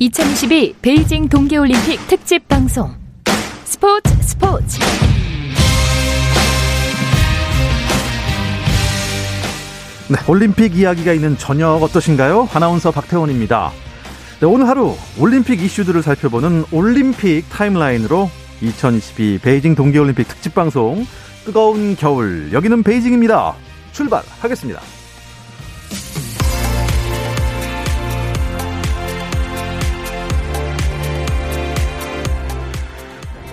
2022 베이징 동계올림픽 특집 방송 스포츠 스포츠 네, 올림픽 이야기가 있는 저녁 어떠신가요? 아나운서 박태원입니다. 네, 오늘 하루 올림픽 이슈들을 살펴보는 올림픽 타임라인으로 2022 베이징 동계올림픽 특집 방송 뜨거운 겨울 여기는 베이징입니다. 출발하겠습니다.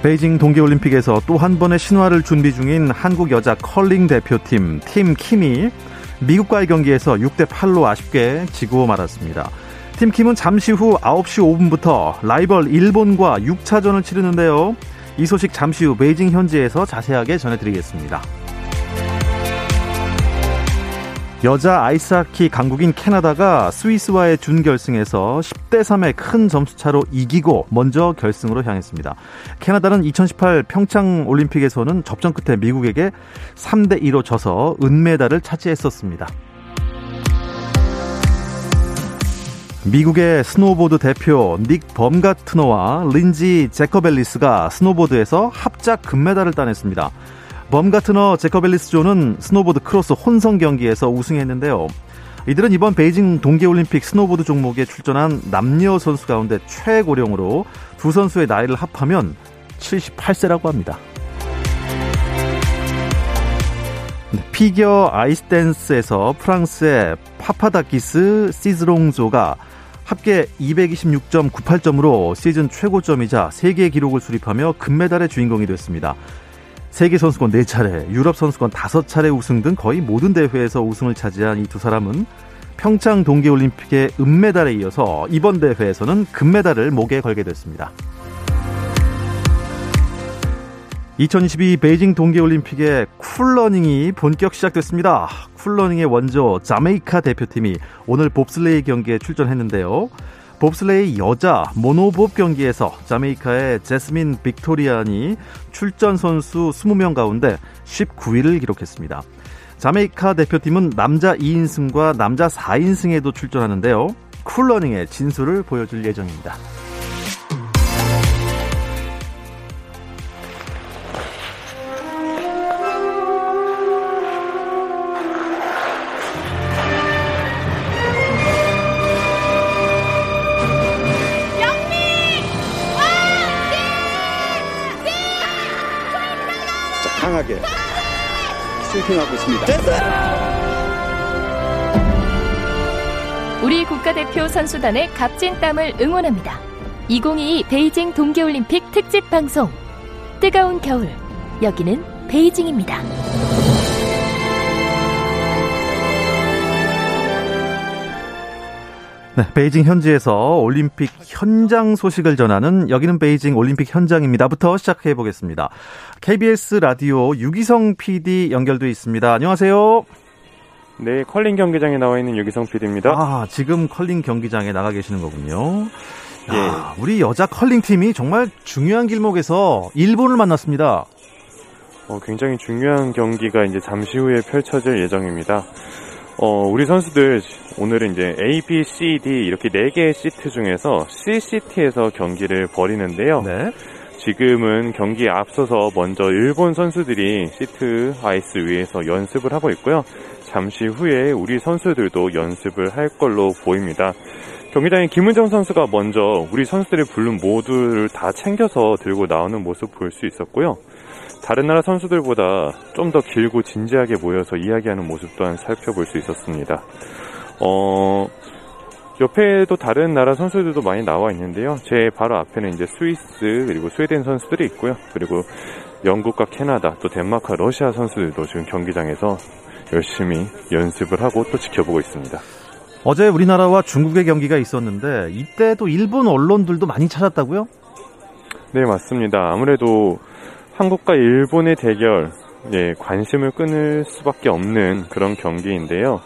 베이징 동계올림픽에서 또 한 번의 신화를 준비 중인 한국 여자 컬링 대표팀 팀 킴이 미국과의 경기에서 6대 8로 아쉽게 지고 말았습니다. 팀 킴은 잠시 후 9시 5분부터 라이벌 일본과 6차전을 치르는데요. 이 소식 잠시 후 베이징 현지에서 자세하게 전해드리겠습니다. 여자 아이스하키 강국인 캐나다가 스위스와의 준결승에서 10대 3의 큰 점수차로 이기고 먼저 결승으로 향했습니다. 캐나다는 2018 평창 올림픽에서는 접전 끝에 미국에게 3대 2로 져서 은메달을 차지했었습니다. 미국의 스노보드 대표 닉 범가트너와 린지 제커벨리스가 스노보드에서 합작 금메달을 따냈습니다. 범가트너 제커벨리스 조는 스노보드 크로스 혼성 경기에서 우승했는데요. 이들은 이번 베이징 동계올림픽 스노보드 종목에 출전한 남녀 선수 가운데 최고령으로 두 선수의 나이를 합하면 78세라고 합니다. 네, 피겨 아이스댄스에서 프랑스의 파파다키스 시즈롱조가 합계 226.98점으로 시즌 최고점이자 세계 기록을 수립하며 금메달의 주인공이 됐습니다. 세계 선수권 4차례, 유럽 선수권 5차례 우승 등 거의 모든 대회에서 우승을 차지한 이 두 사람은 평창 동계 올림픽의 은메달에 이어서 이번 대회에서는 금메달을 목에 걸게 됐습니다. 2022 베이징 동계올림픽의 쿨러닝이 본격 시작됐습니다. 쿨러닝의 원조 자메이카 대표팀이 오늘 봅슬레이 경기에 출전했는데요. 봅슬레이 여자 모노봅 경기에서 자메이카의 제스민 빅토리안이 출전 선수 20명 가운데 19위를 기록했습니다. 자메이카 대표팀은 남자 2인승과 남자 4인승에도 출전하는데요. 쿨러닝의 진수를 보여줄 예정입니다. 스윙하고 있습니다. 우리 국가대표 선수단의 값진 땀을 응원합니다. 2022 베이징 동계올림픽 특집 방송 뜨거운 겨울 여기는 베이징입니다. 네, 베이징 현지에서 올림픽 현장 소식을 전하는 여기는 베이징 올림픽 현장입니다부터 시작해 보겠습니다. KBS 라디오 유기성 PD 연결돼 있습니다. 안녕하세요. 네, 컬링 경기장에 나와 있는 유기성 PD입니다. 아, 지금 컬링 경기장에 나가 계시는 거군요. 예. 아, 우리 여자 컬링 팀이 정말 중요한 길목에서 일본을 만났습니다. 어, 굉장히 중요한 경기가 이제 잠시 후에 펼쳐질 예정입니다. 어, 우리 선수들 오늘은 이제 A, B, C, D 이렇게 네 개의 시트 중에서 C 시트에서 경기를 벌이는데요. 네. 지금은 경기에 앞서서 먼저 일본 선수들이 시트 아이스 위에서 연습을 하고 있고요. 잠시 후에 우리 선수들도 연습을 할 걸로 보입니다. 경기장에 김은정 선수가 먼저 우리 선수들의 부른 모두를 다 챙겨서 들고 나오는 모습 볼 수 있었고요. 다른 나라 선수들보다 좀 더 길고 진지하게 모여서 이야기하는 모습 또한 살펴볼 수 있었습니다. 어, 옆에도 다른 나라 선수들도 많이 나와 있는데요. 제 바로 앞에는 이제 스위스 그리고 스웨덴 선수들이 있고요. 그리고 영국과 캐나다 또 덴마크와 러시아 선수들도 지금 경기장에서 열심히 연습을 하고 또 지켜보고 있습니다. 어제 우리나라와 중국의 경기가 있었는데 이때도 일본 언론들도 많이 찾았다고요? 네 맞습니다. 아무래도 한국과 일본의 대결, 예, 관심을 끊을 수밖에 없는 그런 경기인데요.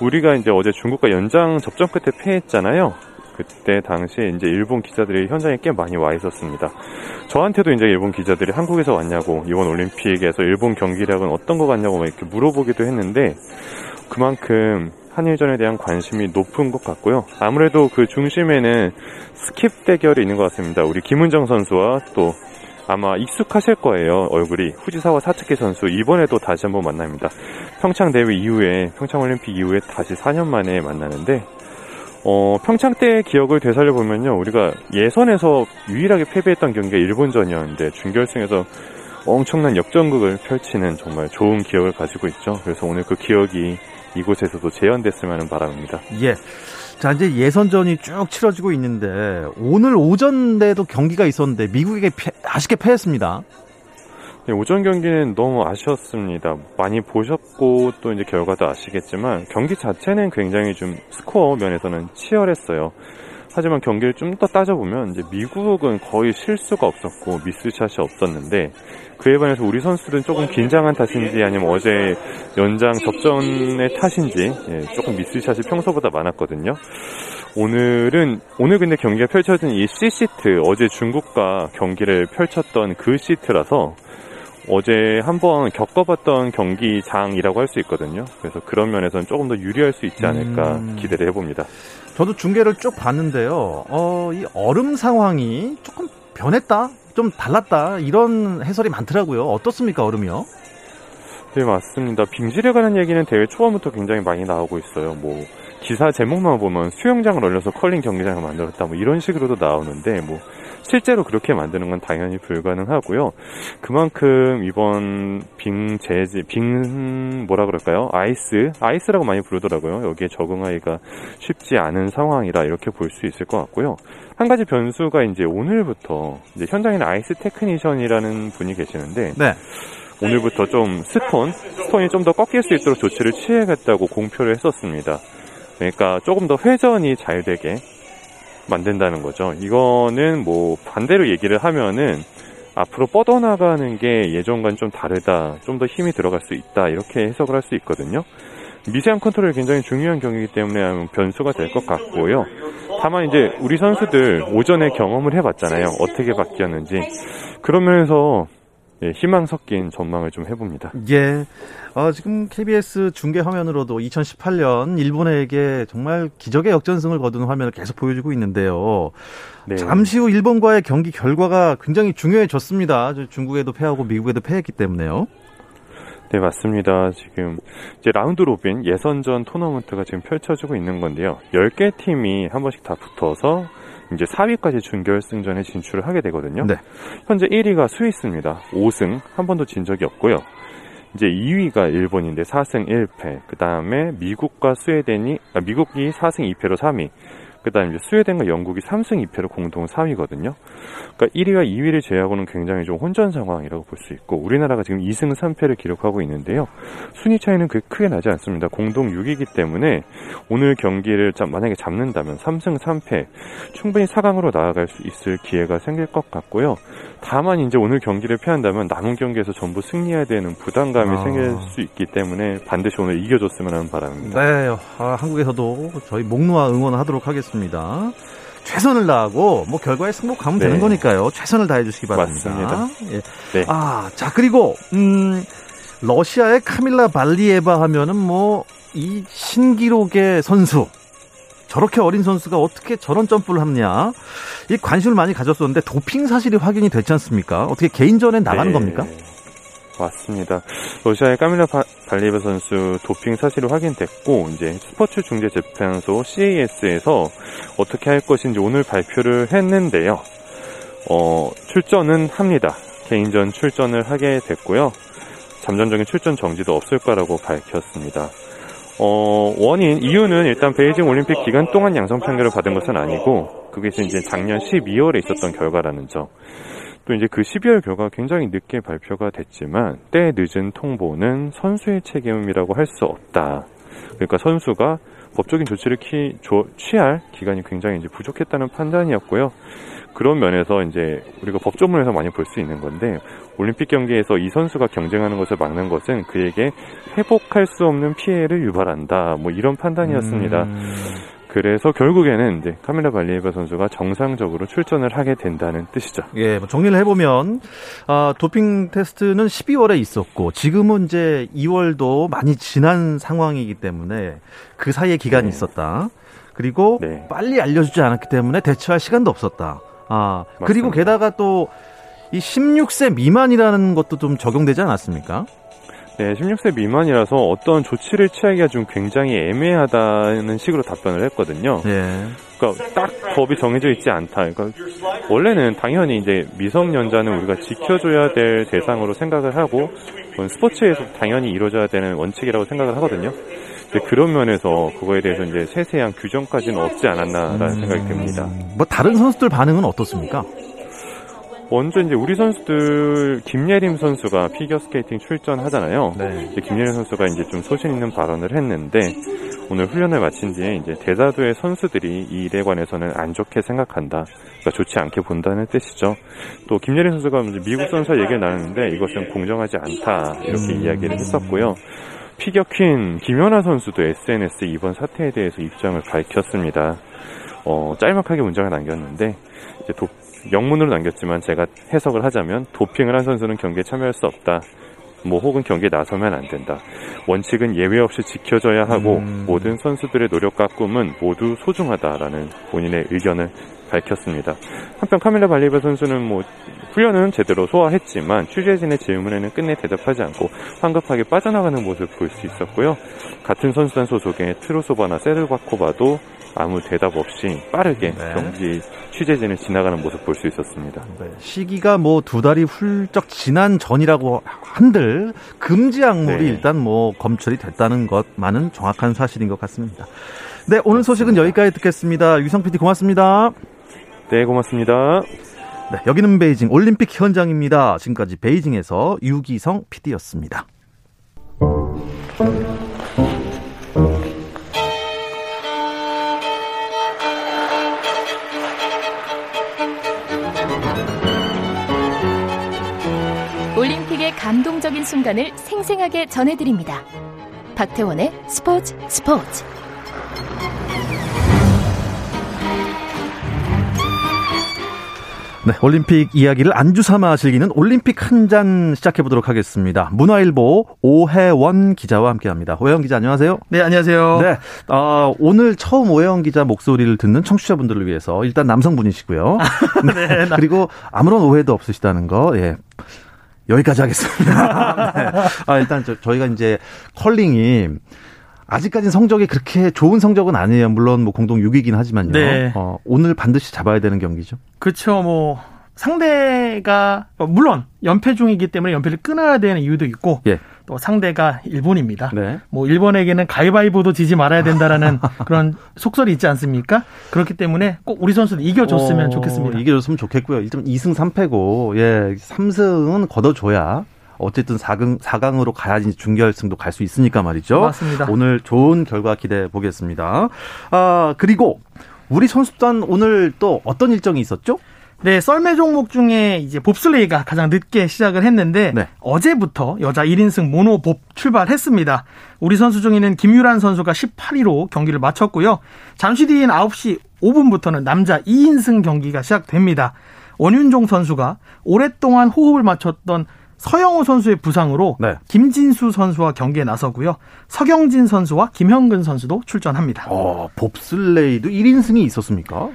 우리가 이제 어제 중국과 연장 접전 끝에 패했잖아요. 그때 당시에 이제 일본 기자들이 현장에 꽤 많이 와 있었습니다. 저한테도 이제 일본 기자들이 한국에서 왔냐고 이번 올림픽에서 일본 경기력은 어떤 것 같냐고 이렇게 물어보기도 했는데 그만큼 한일전에 대한 관심이 높은 것 같고요. 아무래도 그 중심에는 스킵 대결이 있는 것 같습니다. 우리 김은정 선수와 또 아마 익숙하실 거예요. 얼굴이 후지사와 사츠키 선수 이번에도 다시 한번 만납니다. 평창 대회 이후에 평창 올림픽 이후에 다시 4년 만에 만나는데 어, 평창 때 기억을 되살려 보면요. 우리가 예선에서 유일하게 패배했던 경기가 일본전이었는데 준결승에서 엄청난 역전극을 펼치는 정말 좋은 기억을 가지고 있죠. 그래서 오늘 그 기억이 이곳에서도 재현됐으면 하는 바람입니다. 예. 자, 이제 예선전이 쭉 치러지고 있는데 오늘 오전에도 경기가 있었는데 미국에게 패, 아쉽게 패했습니다. 네, 오전 경기는 너무 아쉬웠습니다. 많이 보셨고 또 이제 결과도 아시겠지만 경기 자체는 굉장히 좀 스코어 면에서는 치열했어요. 하지만 경기를 좀 더 따져보면 이제 미국은 거의 실수가 없었고 미스샷이 없었는데 그에 반해서 우리 선수들은 조금 긴장한 탓인지 아니면 어제 연장 접전의 탓인지 예, 조금 미스샷이 평소보다 많았거든요. 오늘은 오늘 근데 경기가 펼쳐진 이 C 시트 어제 중국과 경기를 펼쳤던 그 시트라서 어제 한번 겪어봤던 경기장이라고 할 수 있거든요. 그래서 그런 면에서는 조금 더 유리할 수 있지 않을까 음. 기대를 해봅니다. 저도 중계를 쭉 봤는데요. 어, 이 얼음 상황이 조금 변했다, 좀 달랐다 이런 해설이 많더라고요. 어떻습니까, 얼음이요? 네, 맞습니다. 빙질에 관한 얘기는 대회 초반부터 굉장히 많이 나오고 있어요. 뭐, 기사 제목만 보면 수영장을 얼려서 컬링 경기장을 만들었다, 뭐 이런 식으로도 나오는데, 뭐, 실제로 그렇게 만드는 건 당연히 불가능하고요. 그만큼 이번 빙 재질, 빙, 뭐라 그럴까요? 아이스, 아이스라고 많이 부르더라고요. 여기에 적응하기가 쉽지 않은 상황이라 이렇게 볼 수 있을 것 같고요. 한 가지 변수가 이제 오늘부터, 이제 현장에는 ice technician이라는 분이 계시는데, 네. 오늘부터 좀 스톤, 스톤이 좀 더 꺾일 수 있도록 조치를 취해야겠다고 공표를 했었습니다. 그러니까 조금 더 회전이 잘 되게 만든다는 거죠. 이거는 뭐 반대로 얘기를 하면은 앞으로 뻗어나가는 게 예전과는 좀 다르다, 좀 더 힘이 들어갈 수 있다, 이렇게 해석을 할 수 있거든요. 미세한 컨트롤이 굉장히 중요한 경기이기 때문에 변수가 될 것 같고요. 다만 이제 우리 선수들 오전에 경험을 해봤잖아요. 어떻게 바뀌었는지. 그러면서 예, 희망 섞인 전망을 좀 해봅니다. 예. 어, 지금 KBS 중계 화면으로도 2018년 일본에게 정말 기적의 역전승을 거둔 화면을 계속 보여주고 있는데요. 네. 잠시 후 일본과의 경기 결과가 굉장히 중요해졌습니다. 저 중국에도 패하고 미국에도 패했기 때문에요. 네, 맞습니다. 지금 이제 round robin 예선전 토너먼트가 지금 펼쳐지고 있는 건데요. 10개 팀이 한 번씩 다 붙어서 이제 4위까지 준결승전에 진출을 하게 되거든요. 네. 현재 1위가 스위스입니다. 5승 한 번도 진 적이 없고요. 이제 2위가 일본인데 4승 1패. 그 다음에 미국과 스웨덴이 아, 미국이 4승 2패로 3위. 그 다음에 스웨덴과 영국이 3승 2패로 공동 4위거든요. 그러니까 1위와 2위를 제외하고는 굉장히 좀 혼전 상황이라고 볼 수 있고 우리나라가 지금 2승 3패를 기록하고 있는데요. 순위 차이는 그렇게 크게 나지 않습니다. 공동 6위이기 때문에 오늘 경기를 잡- 만약에 잡는다면 3승 3패 충분히 4강으로 나아갈 수 있을 기회가 생길 것 같고요. 다만 이제 오늘 경기를 패한다면 남은 경기에서 전부 승리해야 되는 부담감이 아. 생길 수 있기 때문에 반드시 오늘 이겨줬으면 하는 바람입니다. 네, 아, 한국에서도 저희 목 놓아 응원하도록 하겠습니다. 최선을 다하고 뭐 결과에 승복하면 네. 되는 거니까요. 최선을 다해 주시기 바랍니다. 맞습니다. 예. 네. 아, 자 그리고 음 러시아의 카밀라 발리에바 하면은 뭐 이 신기록의 선수 저렇게 어린 선수가 어떻게 저런 점프를 하느냐 이 관심을 많이 가졌었는데 도핑 사실이 확인이 됐지 않습니까? 어떻게 개인전에 나가는 네, 겁니까? 맞습니다. 러시아의 까밀라 바- 발리베 선수 도핑 사실이 확인됐고 이제 스포츠 중재 재판소 CAS에서 어떻게 할 것인지 오늘 발표를 했는데요. 어, 출전은 합니다. 개인전 출전을 하게 됐고요. 잠정적인 출전 정지도 없을 거라고 밝혔습니다. 어, 원인, 이유는 일단 베이징 올림픽 기간 동안 양성 판결을 받은 것은 아니고, 그게 이제 작년 12월에 있었던 결과라는 점. 또 이제 그 12월 결과가 굉장히 늦게 발표가 됐지만, 때 늦은 통보는 선수의 책임이라고 할 수 없다. 그러니까 선수가 법적인 조치를 키- 조- 취할 기간이 굉장히 이제 부족했다는 판단이었고요. 그런 면에서 이제 우리가 법조문에서 많이 볼 수 있는 건데 올림픽 경기에서 이 선수가 경쟁하는 것을 막는 것은 그에게 회복할 수 없는 피해를 유발한다. 뭐 이런 판단이었습니다. 음, 그래서 결국에는 이제 카밀라 발리에바 선수가 정상적으로 출전을 하게 된다는 뜻이죠. 예, 뭐 정리를 해보면 아, 도핑 테스트는 12월에 있었고 지금은 이제 2월도 많이 지난 상황이기 때문에 그 사이에 기간이 네. 있었다. 그리고 네. 빨리 알려주지 않았기 때문에 대처할 시간도 없었다. 아, 맞습니다. 그리고 게다가 또 이 16세 미만이라는 것도 좀 적용되지 않았습니까? 네, 16세 미만이라서 어떤 조치를 취하기가 좀 굉장히 애매하다는 식으로 답변을 했거든요. 네. 그러니까 딱 법이 정해져 있지 않다. 그러니까 원래는 당연히 이제 미성년자는 우리가 지켜줘야 될 대상으로 생각을 하고 스포츠에서 당연히 이루어져야 되는 원칙이라고 생각을 하거든요. 그런 면에서 그거에 대해서 이제 세세한 규정까지는 없지 않았나라는 음, 생각이 듭니다. 뭐 다른 선수들 반응은 어떻습니까? 먼저 이제 우리 선수들 김예림 선수가 피겨 스케이팅 출전하잖아요. 네. 김예림 선수가 이제 좀 소신 있는 발언을 했는데 오늘 훈련을 마친 뒤에 이제 대다수의 선수들이 이 일에 관해서는 안 좋게 생각한다. 그러니까 좋지 않게 본다는 뜻이죠. 또 김예림 선수가 미국 선수와 얘기를 나눴는데 이것은 공정하지 않다 이렇게 음. 이야기를 했었고요. 피겨 퀸 김연아 선수도 SNS 이번 사태에 대해서 입장을 밝혔습니다. 어, 짤막하게 문장을 남겼는데 이제 도, 영문으로 남겼지만 제가 해석을 하자면 도핑을 한 선수는 경기에 참여할 수 없다. 뭐 혹은 경기에 나서면 안 된다. 원칙은 예외 없이 지켜져야 하고 음. 모든 선수들의 노력과 꿈은 모두 소중하다라는 본인의 의견을 밝혔습니다. 한편 카밀라 발리바 선수는 뭐 훈련은 제대로 소화했지만 취재진의 질문에는 끝내 대답하지 않고 황급하게 빠져나가는 모습을 볼 수 있었고요. 같은 선수단 소속의 트로소바나 세르바코바도 아무 대답 없이 빠르게 네. 경기 취재진을 지나가는 모습 볼 수 있었습니다. 네. 시기가 뭐 두 달이 훌쩍 지난 전이라고 한들 금지 약물이 네. 일단 뭐 검출이 됐다는 것만은 정확한 사실인 것 같습니다. 네, 오늘 소식은 여기까지 듣겠습니다. 유성 PD 고맙습니다. 네, 고맙습니다. 네, 여기는 베이징 올림픽 현장입니다. 지금까지 베이징에서 유기성 PD였습니다. 순간을 생생하게 전해드립니다. 박태원의 스포츠 스포츠. 네, 올림픽 이야기를 안주 삼아 즐기는 올림픽 한 잔 시작해 보도록 하겠습니다. 문화일보 오해원 기자와 함께합니다. 오해원 기자 안녕하세요. 네, 안녕하세요. 네, 어, 오늘 처음 오해원 기자 목소리를 듣는 청취자분들을 위해서 일단 남성분이시고요. 네, 네, 그리고 아무런 오해도 없으시다는 거, 예. 여기까지 하겠습니다. 네. 아, 일단 저, 저희가 이제 컬링이 아직까지는 성적이 그렇게 좋은 성적은 아니에요. 물론 뭐 공동 6위긴 하지만요. 네. 어, 오늘 반드시 잡아야 되는 경기죠. 그렇죠. 뭐 상대가 어, 물론 연패 중이기 때문에 연패를 끊어야 되는 이유도 있고 예. 또 상대가 일본입니다. 네. 뭐 일본에게는 가위바위보도 지지 말아야 된다라는 그런 속설이 있지 않습니까? 그렇기 때문에 꼭 우리 선수들 이겨줬으면 어, 좋겠습니다. 이겨줬으면 좋겠고요. 일단 2승 3패고 예 3승은 걷어줘야 어쨌든 4강, 4강으로 가야지 준결승도 갈 수 있으니까 말이죠. 맞습니다. 오늘 좋은 결과 기대해 보겠습니다. 아, 그리고 우리 선수단 오늘 또 어떤 일정이 있었죠? 네, 썰매 종목 중에 이제 봅슬레이가 가장 늦게 시작을 했는데 네. 어제부터 여자 1인승 모노봅 출발했습니다. 우리 선수 중에는 김유란 선수가 18위로 경기를 마쳤고요. 잠시 뒤인 9시 5분부터는 남자 2인승 경기가 시작됩니다. 원윤종 선수가 오랫동안 호흡을 맞췄던 서영호 선수의 부상으로 네. 김진수 선수와 경기에 나서고요. 서경진 선수와 김형근 선수도 출전합니다. 어, 봅슬레이도 1인승이 있었습니까?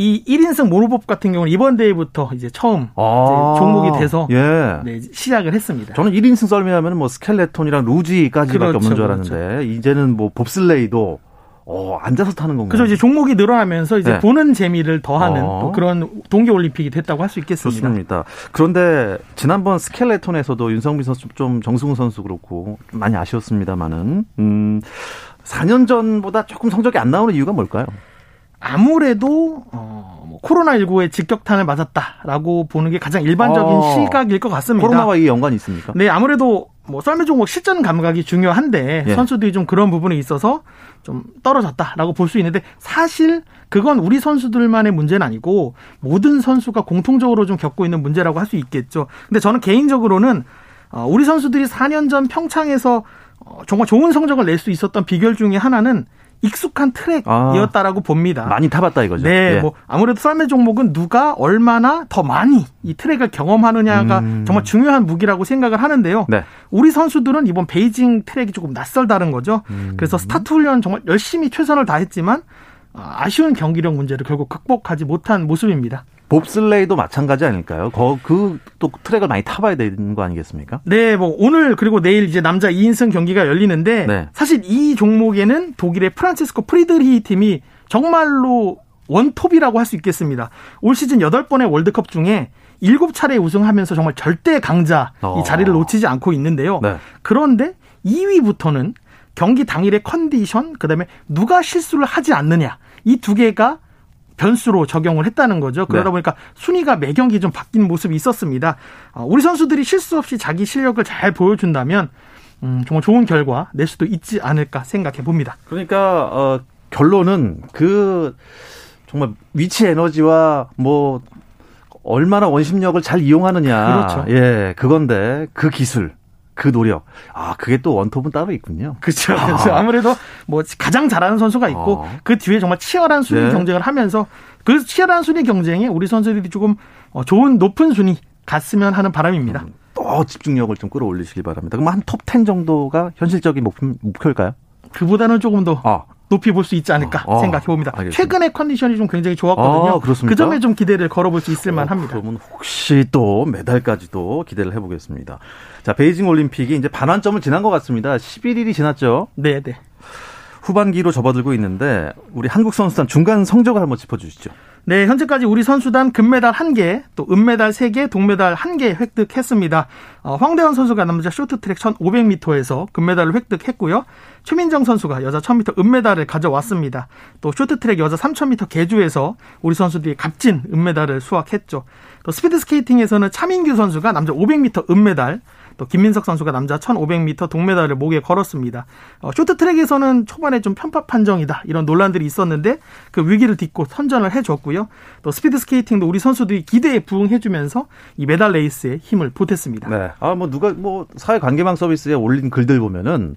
이 1인승 모노법 같은 경우는 이번 대회부터 이제 처음 아~ 이제 종목이 돼서 예. 네, 시작을 했습니다. 저는 1인승 썰매하면 뭐 스켈레톤이랑 루지까지밖에 그렇죠, 없는 줄 알았는데 그렇죠. 이제는 뭐 봅슬레이도 어, 앉아서 타는 건가요? 그래서 이제 종목이 늘어나면서 이제 네. 보는 재미를 더하는 어. 그런 동계 올림픽이 됐다고 할 수 있겠습니다. 좋습니다. 그런데 지난번 스켈레톤에서도 윤성빈 선수 좀 정승우 선수 그렇고 많이 아쉬웠습니다만은 음, 4년 전보다 조금 성적이 안 나오는 이유가 뭘까요? 아무래도 어, 뭐 코로나19의 직격탄을 맞았다라고 보는 게 가장 일반적인 어, 시각일 것 같습니다. 코로나와 이 연관이 있습니까? 네, 아무래도 뭐 썰매 종목 실전 감각이 중요한데 예. 선수들이 좀 그런 부분에 있어서 좀 떨어졌다라고 볼 수 있는데 사실 그건 우리 선수들만의 문제는 아니고 모든 선수가 공통적으로 좀 겪고 있는 문제라고 할 수 있겠죠. 근데 저는 개인적으로는 어, 우리 선수들이 4년 전 평창에서 어, 정말 좋은 성적을 낼 수 있었던 비결 중에 하나는 익숙한 트랙이었다라고 아, 봅니다. 많이 타봤다 이거죠. 네, 예. 뭐 아무래도 썰매 종목은 누가 얼마나 더 많이 이 트랙을 경험하느냐가 음. 정말 중요한 무기라고 생각을 하는데요. 네. 우리 선수들은 이번 베이징 트랙이 조금 낯설다는 거죠. 음. 그래서 스타트 훈련 정말 열심히 최선을 다했지만 아, 아쉬운 경기력 문제를 결국 극복하지 못한 모습입니다. 봅슬레이도 마찬가지 아닐까요? 그 또 트랙을 많이 타봐야 되는 거 아니겠습니까? 네, 뭐 오늘 그리고 내일 이제 남자 2인승 경기가 열리는데 네. 사실 이 종목에는 독일의 프란치스코 프리드리히 팀이 정말로 원톱이라고 할 수 있겠습니다. 올 시즌 8번의 월드컵 중에 7차례 우승하면서 정말 절대 강자 어. 이 자리를 놓치지 않고 있는데요. 네. 그런데 2위부터는 경기 당일의 컨디션, 그다음에 누가 실수를 하지 않느냐 이 두 개가 변수로 적용을 했다는 거죠. 그러다 네. 보니까 순위가 매 경기 좀 바뀐 모습이 있었습니다. 어, 우리 선수들이 실수 없이 자기 실력을 잘 보여준다면 음, 정말 좋은 결과 낼 수도 있지 않을까 생각해 봅니다. 그러니까 어, 결론은 그 정말 위치 에너지와 뭐 얼마나 원심력을 잘 이용하느냐. 그렇죠. 예, 그건데 그 기술 그 노력. 아, 그게 또 원톱은 따로 있군요. 그렇죠. 아. 그래서 아무래도 뭐 가장 잘하는 선수가 있고 아. 그 뒤에 정말 치열한 순위 네. 경쟁을 하면서 그 치열한 순위 경쟁에 우리 선수들이 조금 어, 좋은 높은 순위 갔으면 하는 바람입니다. 음, 또 집중력을 좀 끌어올리시기 바랍니다. 그럼 한 톱 10 정도가 현실적인 목표, 목표 일까요? 그보다는 조금 더 아. 높이 볼 수 있지 않을까 어, 어, 생각해 봅니다. 최근에 컨디션이 좀 굉장히 좋았거든요. 아, 그 점에 좀 기대를 걸어볼 수 있을 어, 만합니다. 그러면 혹시 또 메달까지도 기대를 해보겠습니다. 자, 베이징 올림픽이 이제 반환점을 지난 것 같습니다. 11일이 지났죠. 네, 네. 후반기로 접어들고 있는데 우리 한국 선수단 중간 성적을 한번 짚어주시죠. 네, 현재까지 우리 선수단 금메달 1개, 또 은메달 3개, 동메달 1개 획득했습니다. 어, 황대현 선수가 남자 쇼트트랙 1500m에서 금메달을 획득했고요. 최민정 선수가 여자 1000m 은메달을 가져왔습니다. 또 쇼트트랙 여자 3000m 계주에서 우리 선수들이 값진 은메달을 수확했죠. 또 스피드 스케이팅에서는 차민규 선수가 남자 500m 은메달, 또 김민석 선수가 남자 1500m 동메달을 목에 걸었습니다. 어, 쇼트트랙에서는 초반에 좀 편파 판정이다 이런 논란들이 있었는데 그 위기를 딛고 선전을 해줬고요. 또 스피드 스케이팅도 우리 선수들이 기대에 부응해주면서 이 메달 레이스에 힘을 보탰습니다. 네. 아 뭐 누가 뭐 사회 관계망 서비스에 올린 글들 보면은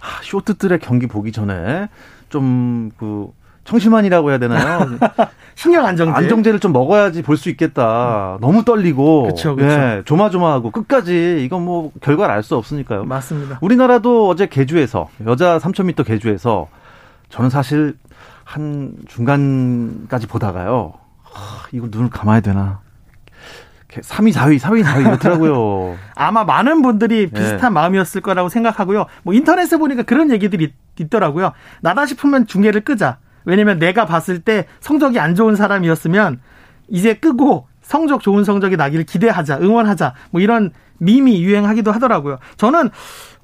아, 쇼트트랙 경기 보기 전에 좀그 청심환이라고 해야 되나요? 신경 안정제. 안정제를 좀 먹어야지 볼 수 있겠다. 너무 떨리고. 그렇죠. 예, 조마조마하고 끝까지 이건 뭐 결과를 알 수 없으니까요. 맞습니다. 우리나라도 어제 계주에서 여자 3000m 계주에서 저는 사실 한 중간까지 보다가요. 하, 이거 눈을 감아야 되나? 3위, 4위, 4위, 4위 이렇더라고요. 아마 많은 분들이 비슷한 네. 마음이었을 거라고 생각하고요. 뭐 인터넷에 보니까 그런 얘기들이 있 더라고요. 나다 싶으면 중계를 끄자. 왜냐면 내가 봤을 때 성적이 안 좋은 사람이었으면 이제 끄고 성적 좋은 성적이 나기를 기대하자, 응원하자, 뭐 이런 밈이 유행하기도 하더라고요. 저는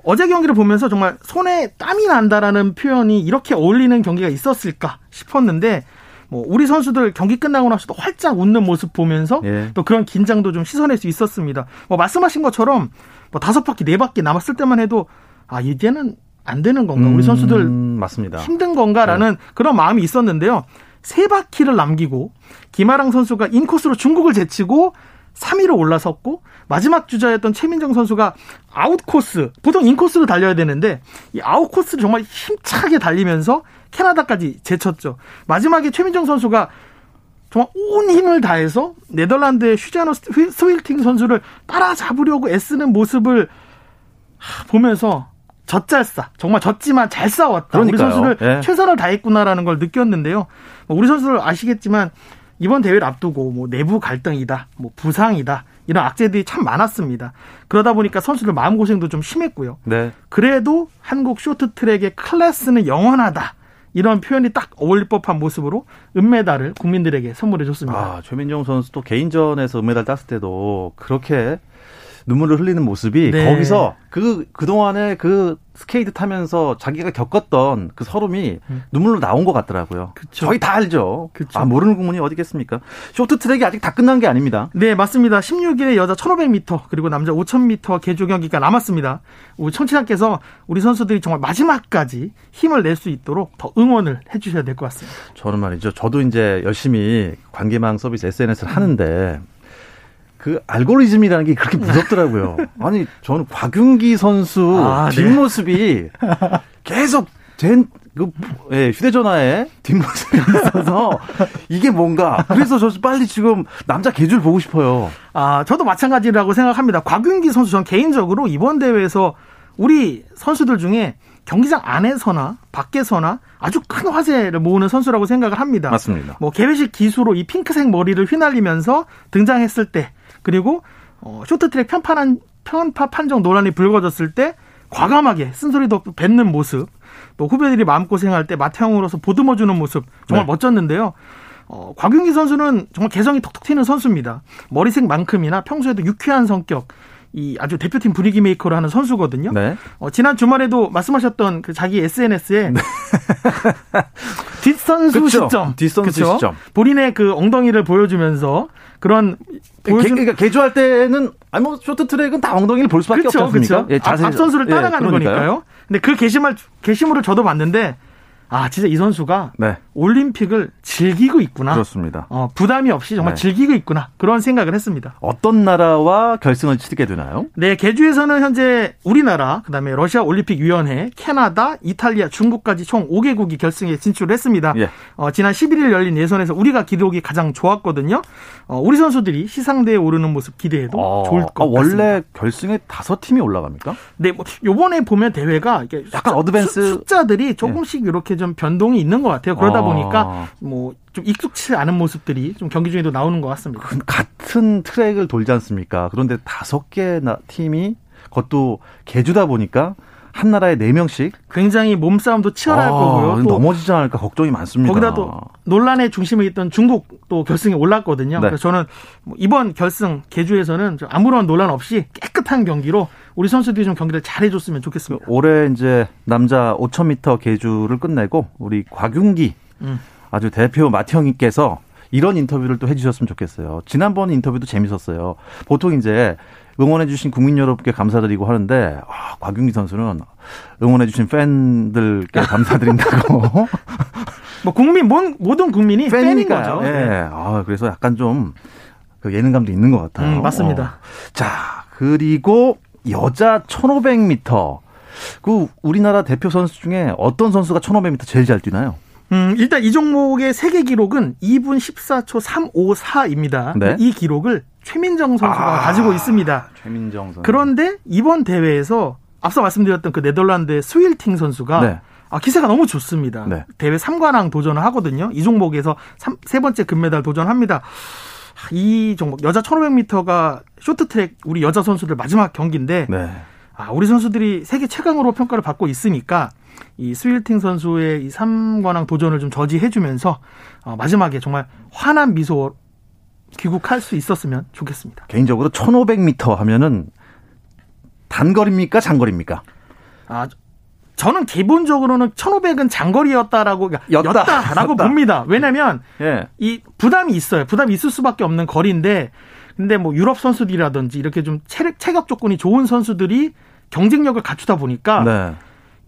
어제 경기를 보면서 정말 손에 땀이 난다라는 표현이 이렇게 어울리는 경기가 있었을까 싶었는데 뭐 우리 선수들 경기 끝나고 나서도 활짝 웃는 모습 보면서 예. 또 그런 긴장도 좀 씻어낼 수 있었습니다. 뭐 말씀하신 것처럼 뭐 다섯 바퀴 네 바퀴 남았을 때만 해도 아 이제는 안 되는 건가? 우리 음, 선수들 음, 맞습니다. 힘든 건가라는 네. 그런 마음이 있었는데요. 세 바퀴를 남기고 김아랑 선수가 인코스로 중국을 제치고 3위로 올라섰고 마지막 주자였던 최민정 선수가 아웃코스 보통 인코스로 달려야 되는데 이 아웃코스를 정말 힘차게 달리면서 캐나다까지 제쳤죠. 마지막에 최민정 선수가 정말 온 힘을 다해서 네덜란드의 수자너 스휠팅 선수를 따라잡으려고 애쓰는 모습을 보면서 졌잘싸 정말 졌지만 잘 싸웠다. 그러니까요. 우리 선수들 예. 최선을 다했구나라는 걸 느꼈는데요. 뭐 우리 선수들 아시겠지만 이번 대회를 앞두고 뭐 내부 갈등이다, 뭐 부상이다 이런 악재들이 참 많았습니다. 그러다 보니까 선수들 마음 고생도 좀 심했고요. 네. 그래도 한국 쇼트트랙의 클래스는 영원하다. 이런 표현이 딱 어울릴 법한 모습으로 은메달을 국민들에게 선물해 줬습니다. 아, 최민정 선수 도 개인전에서 은메달 땄을 때도 그렇게 눈물을 흘리는 모습이 네. 거기서 그 그동안에 그 스케이트 타면서 자기가 겪었던 그 설움이 음. 눈물로 나온 것 같더라고요. 그쵸. 저희 다 알죠. 그쵸. 아, 모르는 국민이 어디겠습니까? 쇼트트랙이 아직 다 끝난 게 아닙니다. 네, 맞습니다. 16일에 여자 1500m 그리고 남자 5000m 개조 경기가 남았습니다. 우리 청취자께서 우리 선수들이 정말 마지막까지 힘을 낼 수 있도록 더 응원을 해 주셔야 될 것 같습니다. 저는 말이죠. 저도 이제 열심히 관계망 서비스 SNS를 하는데 그 알고리즘이라는 게 그렇게 무섭더라고요. 아니 저는 곽윤기 선수 아, 네. 뒷모습이 계속 젠, 그, 예, 휴대전화에 뒷모습이 있어서 이게 뭔가. 그래서 저 빨리 지금 남자 개줄 보고 싶어요. 아, 저도 마찬가지라고 생각합니다. 곽윤기 선수 전 개인적으로 이번 대회에서 우리 선수들 중에 경기장 안에서나 밖에서나 아주 큰 화제를 모으는 선수라고 생각을 합니다. 맞습니다. 뭐 개회식 기수로 이 핑크색 머리를 휘날리면서 등장했을 때 그리고 어, 쇼트트랙 편판한 편파 판정 논란이 불거졌을 때 과감하게 쓴소리도 뱉는 모습, 또 후배들이 마음고생할 때 맏형으로서 보듬어주는 모습 정말 네. 멋졌는데요. 어, 곽윤기 선수는 정말 개성이 톡톡 튀는 선수입니다. 머리색만큼이나 평소에도 유쾌한 성격, 이 아주 대표팀 분위기 메이커를 하는 선수거든요. 네. 어, 지난 주말에도 말씀하셨던 그 자기 SNS에 네. 뒷선수 그쵸? 시점, 뒷선수 그쵸? 시점, 본인의 그 엉덩이를 보여주면서 그런 보여준... 계, 그러니까 계주할 때는 아니 뭐 쇼트트랙은 다 엉덩이를 볼 수밖에 그쵸, 없지 않습니까? 예, 자세, 앞 선수를 예, 따라가는 예, 거니까요. 근데 그 게시물 게시물을 저도 봤는데 아, 진짜 이 선수가 네. 올림픽을 즐기고 있구나. 그렇습니다. 어, 부담이 없이 정말 네. 즐기고 있구나. 그런 생각을 했습니다. 어떤 나라와 결승을 치르게 되나요? 네, 개주에서는 현재 우리나라, 그다음에 러시아 올림픽 위원회, 캐나다, 이탈리아, 중국까지 총 5개국이 결승에 진출을 했습니다. 예. 어, 지난 11일 열린 예선에서 우리가 기록이 가장 좋았거든요. 어, 우리 선수들이 시상대에 오르는 모습 기대해도 어, 좋을 것 아, 같습니다. 원래 결승에 다섯 팀이 올라갑니까? 네, 뭐 요번에 보면 대회가 약간 어드밴스 숫자들이 조금씩 예. 이렇게 좀 변동이 있는 것 같아요. 그러다 아. 보니까 뭐 좀 익숙치 않은 모습들이 좀 경기 중에도 나오는 것 같습니다. 같은 트랙을 돌지 않습니까? 그런데 다섯 개 팀이 그것도 개주다 보니까 한 나라에 네 명씩 굉장히 몸싸움도 치열할 아, 거고요. 또 넘어지지 않을까 걱정이 많습니다. 거기다 또 논란의 중심에 있던 중국도 결승에 올랐거든요. 네. 그래서 저는 뭐 이번 결승 개주에서는 아무런 논란 없이 깨끗한 경기로 우리 선수들이 좀 경기를 잘해줬으면 좋겠습니다. 올해 이제 남자 5,000m 개주를 끝내고 우리 곽윤기 음. 아주 대표 마티형님께서 이런 인터뷰를 또 해주셨으면 좋겠어요. 지난번 인터뷰도 재밌었어요. 보통 이제 응원해주신 국민 여러분께 감사드리고 하는데 아, 곽윤기 선수는 응원해주신 팬들께 감사드린다고. 뭐 국민 모든 국민이 팬인 거죠. 예. 네. 아, 그래서 약간 좀그 예능감도 있는 것 같아요. 음, 맞습니다. 어. 자 그리고 여자 1,500m 그 우리나라 대표 선수 중에 어떤 선수가 1,500m 제일 잘 뛰나요? 음, 일단 이 종목의 세계 기록은 2분 14초 354입니다. 네? 이 기록을 최민정 선수가 아, 가지고 있습니다. 최민정 선수. 그런데 이번 대회에서 앞서 말씀드렸던 그 네덜란드의 스윌팅 선수가 네. 아, 기세가 너무 좋습니다. 네. 대회 3관왕 도전을 하거든요. 이 종목에서 3, 세 번째 금메달 도전합니다. 이 종목 여자 1500m가 쇼트트랙 우리 여자 선수들 마지막 경기인데 네. 아, 우리 선수들이 세계 최강으로 평가를 받고 있으니까 이 스윌팅 선수의 이 3관왕 도전을 좀 저지해주면서 어, 마지막에 정말 환한 미소 귀국할 수 있었으면 좋겠습니다. 개인적으로 1500m 하면은 단거리입니까? 장거리입니까? 아, 저는 기본적으로는 1500은 장거리였다라고 그러니까 였다, 라고 봅니다. 왜냐면 예. 이 부담이 있어요. 부담이 있을 수밖에 없는 거리인데 근데 뭐 유럽 선수들이라든지 이렇게 좀 체력 체격 조건이 좋은 선수들이 경쟁력을 갖추다 보니까 네.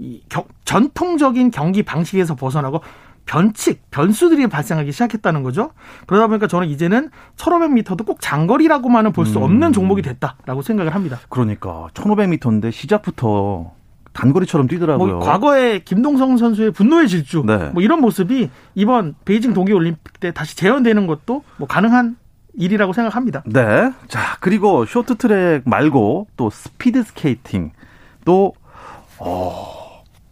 이 겨, 전통적인 경기 방식에서 벗어나고 변칙, 변수들이 발생하기 시작했다는 거죠. 그러다 보니까 저는 이제는 1500m도 꼭 장거리라고만은 볼수 없는 음. 종목이 됐다라고 생각을 합니다. 그러니까 1500m인데 시작부터 단거리처럼 뛰더라고요. 뭐 과거에 김동성 선수의 분노의 질주 네. 뭐 이런 모습이 이번 베이징 동계 올림픽 때 다시 재현되는 것도 뭐 가능한 일이라고 생각합니다. 네. 자, 그리고 쇼트트랙 말고 또 스피드 스케이팅 또 어,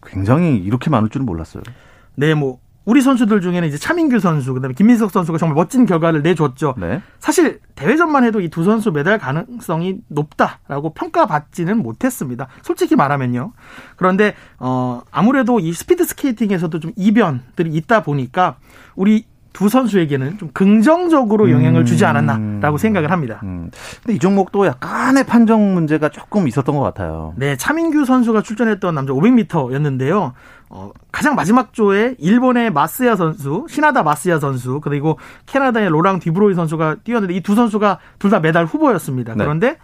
굉장히 이렇게 많을 줄은 몰랐어요. 네, 뭐 우리 선수들 중에는 이제 차민규 선수, 그다음에 김민석 선수가 정말 멋진 결과를 내줬죠. 네. 사실 대회전만 해도 이 두 선수 메달 가능성이 높다라고 평가받지는 못했습니다. 솔직히 말하면요. 그런데 어 아무래도 이 스피드 스케이팅에서도 좀 이변들이 있다 보니까 우리 두 선수에게는 좀 긍정적으로 영향을 주지 음. 않았나라고 생각을 합니다. 음. 근데 이 종목도 약간의 판정 문제가 조금 있었던 것 같아요. 네, 차민규 선수가 출전했던 남자 500m였는데요. 어, 가장 마지막 조에 일본의 타츠야 선수, 신하마 타츠야 선수, 그리고 캐나다의 로랑 디브로이 선수가 뛰었는데 이 두 선수가 둘 다 메달 후보였습니다. 네. 그런데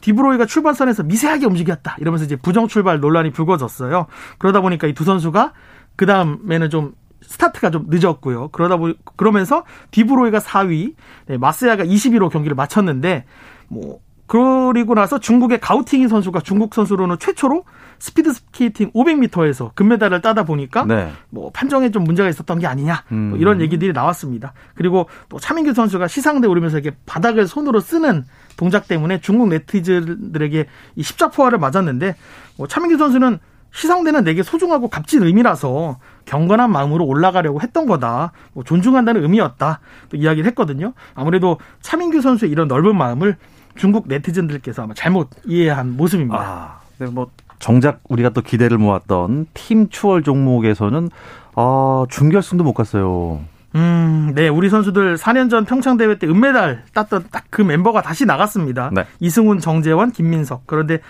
디브로이가 출발선에서 미세하게 움직였다. 이러면서 이제 부정 출발 논란이 불거졌어요. 그러다 보니까 이 두 선수가 그 다음에는 좀 스타트가 좀 늦었고요. 그러다 보니 그러면서 디브로이가 4위, 네, 타츠야가 20위로 경기를 마쳤는데 뭐 그리고 나서 중국의 가오팅위 선수가 중국 선수로는 최초로 스피드 스케이팅 500m에서 금메달을 따다 보니까 네. 뭐 판정에 좀 문제가 있었던 게 아니냐 뭐 음. 뭐 이런 얘기들이 나왔습니다. 그리고 또 차민규 선수가 시상대 오르면서 이렇게 바닥을 손으로 쓰는 동작 때문에 중국 네티즌들에게 이 십자포화를 맞았는데 뭐 차민규 선수는 시상대는 내게 소중하고 값진 의미라서 경건한 마음으로 올라가려고 했던 거다. 뭐 존중한다는 의미였다. 또 이야기를 했거든요. 아무래도 차민규 선수의 이런 넓은 마음을 중국 네티즌들께서 아마 잘못 이해한 모습입니다. 아, 네, 뭐 정작 우리가 또 기대를 모았던 팀 추월 종목에서는 아, 준결승도 못 갔어요. 음, 네, 우리 선수들 4년 전 평창 대회 때 은메달 땄던 딱 그 멤버가 다시 나갔습니다. 네. 이승훈, 정재원, 김민석. 그런데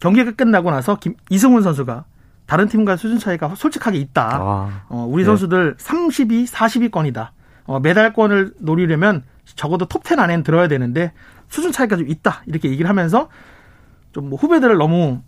경기가 끝나고 나서 김, 이승훈 선수가 다른 팀과 수준 차이가 솔직하게 있다. 아, 어, 우리 네. 선수들 32, 40위권이다. 어, 메달권을 노리려면 적어도 톱10 안에는 들어야 되는데 수준 차이가 좀 있다. 이렇게 얘기를 하면서 좀 뭐 후배들을 너무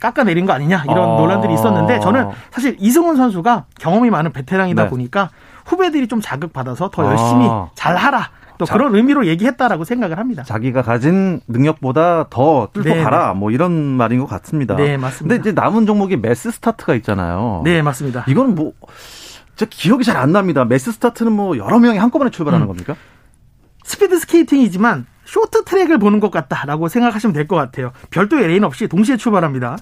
깎아내린 거 아니냐 이런 아. 논란들이 있었는데 저는 사실 이승훈 선수가 경험이 많은 베테랑이다 네. 보니까 후배들이 좀 자극받아서 더 열심히 아. 잘하라 또 자, 그런 의미로 얘기했다라고 생각을 합니다. 자기가 가진 능력보다 더 뚫고 네, 가라 네. 뭐 이런 말인 것 같습니다. 네 맞습니다. 근데 이제 남은 종목이 매스 스타트가 있잖아요. 네 맞습니다. 이건 뭐저 기억이 잘 안 납니다. 매스 스타트는 뭐 여러 명이 한꺼번에 출발하는 음. 겁니까? 스피드 스케이팅이지만 쇼트 트랙을 보는 것 같다라고 생각하시면 될 것 같아요. 별도의 레인 없이 동시에 출발합니다.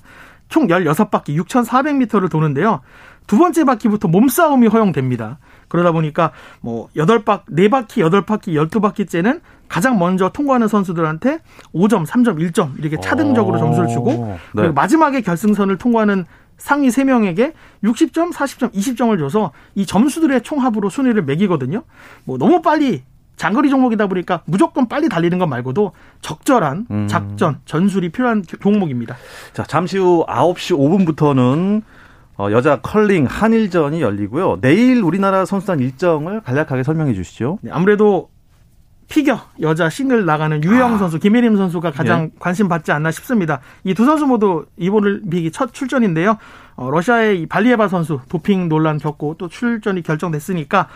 총 16바퀴 6,400m를 도는데요. 두 번째 바퀴부터 몸싸움이 허용됩니다. 그러다 보니까 뭐 8바, 4바퀴, 8바퀴, 12바퀴째는 가장 먼저 통과하는 선수들한테 5점, 3점, 1점 이렇게 차등적으로 점수를 주고 네. 그리고 마지막에 결승선을 통과하는 상위 3명에게 60점, 40점, 20점을 줘서 이 점수들의 총합으로 순위를 매기거든요. 뭐 너무 빨리 장거리 종목이다 보니까 무조건 빨리 달리는 것 말고도 적절한 음. 작전, 전술이 필요한 종목입니다. 자, 잠시 후 9시 5분부터는 어, 여자 컬링 한일전이 열리고요. 내일 우리나라 선수단 일정을 간략하게 설명해 주시죠. 네, 아무래도 피겨 여자 싱글 나가는 유영 아. 선수, 김혜림 선수가 가장 예. 관심 받지 않나 싶습니다. 이 두 선수 모두 이번올림픽이 첫 출전인데요. 어, 러시아의 발리에바 선수 도핑 논란 겪고 또 출전이 결정됐으니까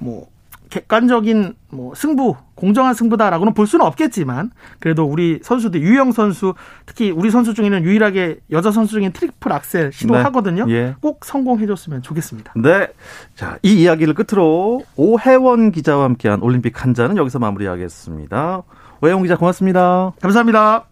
뭐 객관적인 뭐 승부, 공정한 승부다라고는 볼 수는 없겠지만 그래도 우리 선수들 유영 선수 특히 우리 선수 중에는 유일하게 여자 선수 중에 트리플 악셀 시도하거든요. 네. 예. 꼭 성공해줬으면 좋겠습니다. 네. 자, 이 이야기를 끝으로 오혜원 기자와 함께한 올림픽 한 잔은 여기서 마무리하겠습니다. 오혜원 기자 고맙습니다. 감사합니다.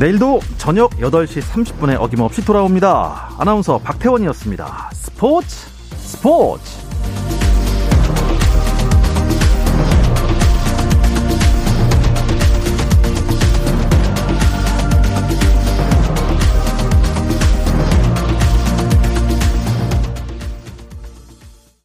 내일도 저녁 8시 30분에 어김없이 돌아옵니다. 아나운서 박태원이었습니다. 스포츠 스포츠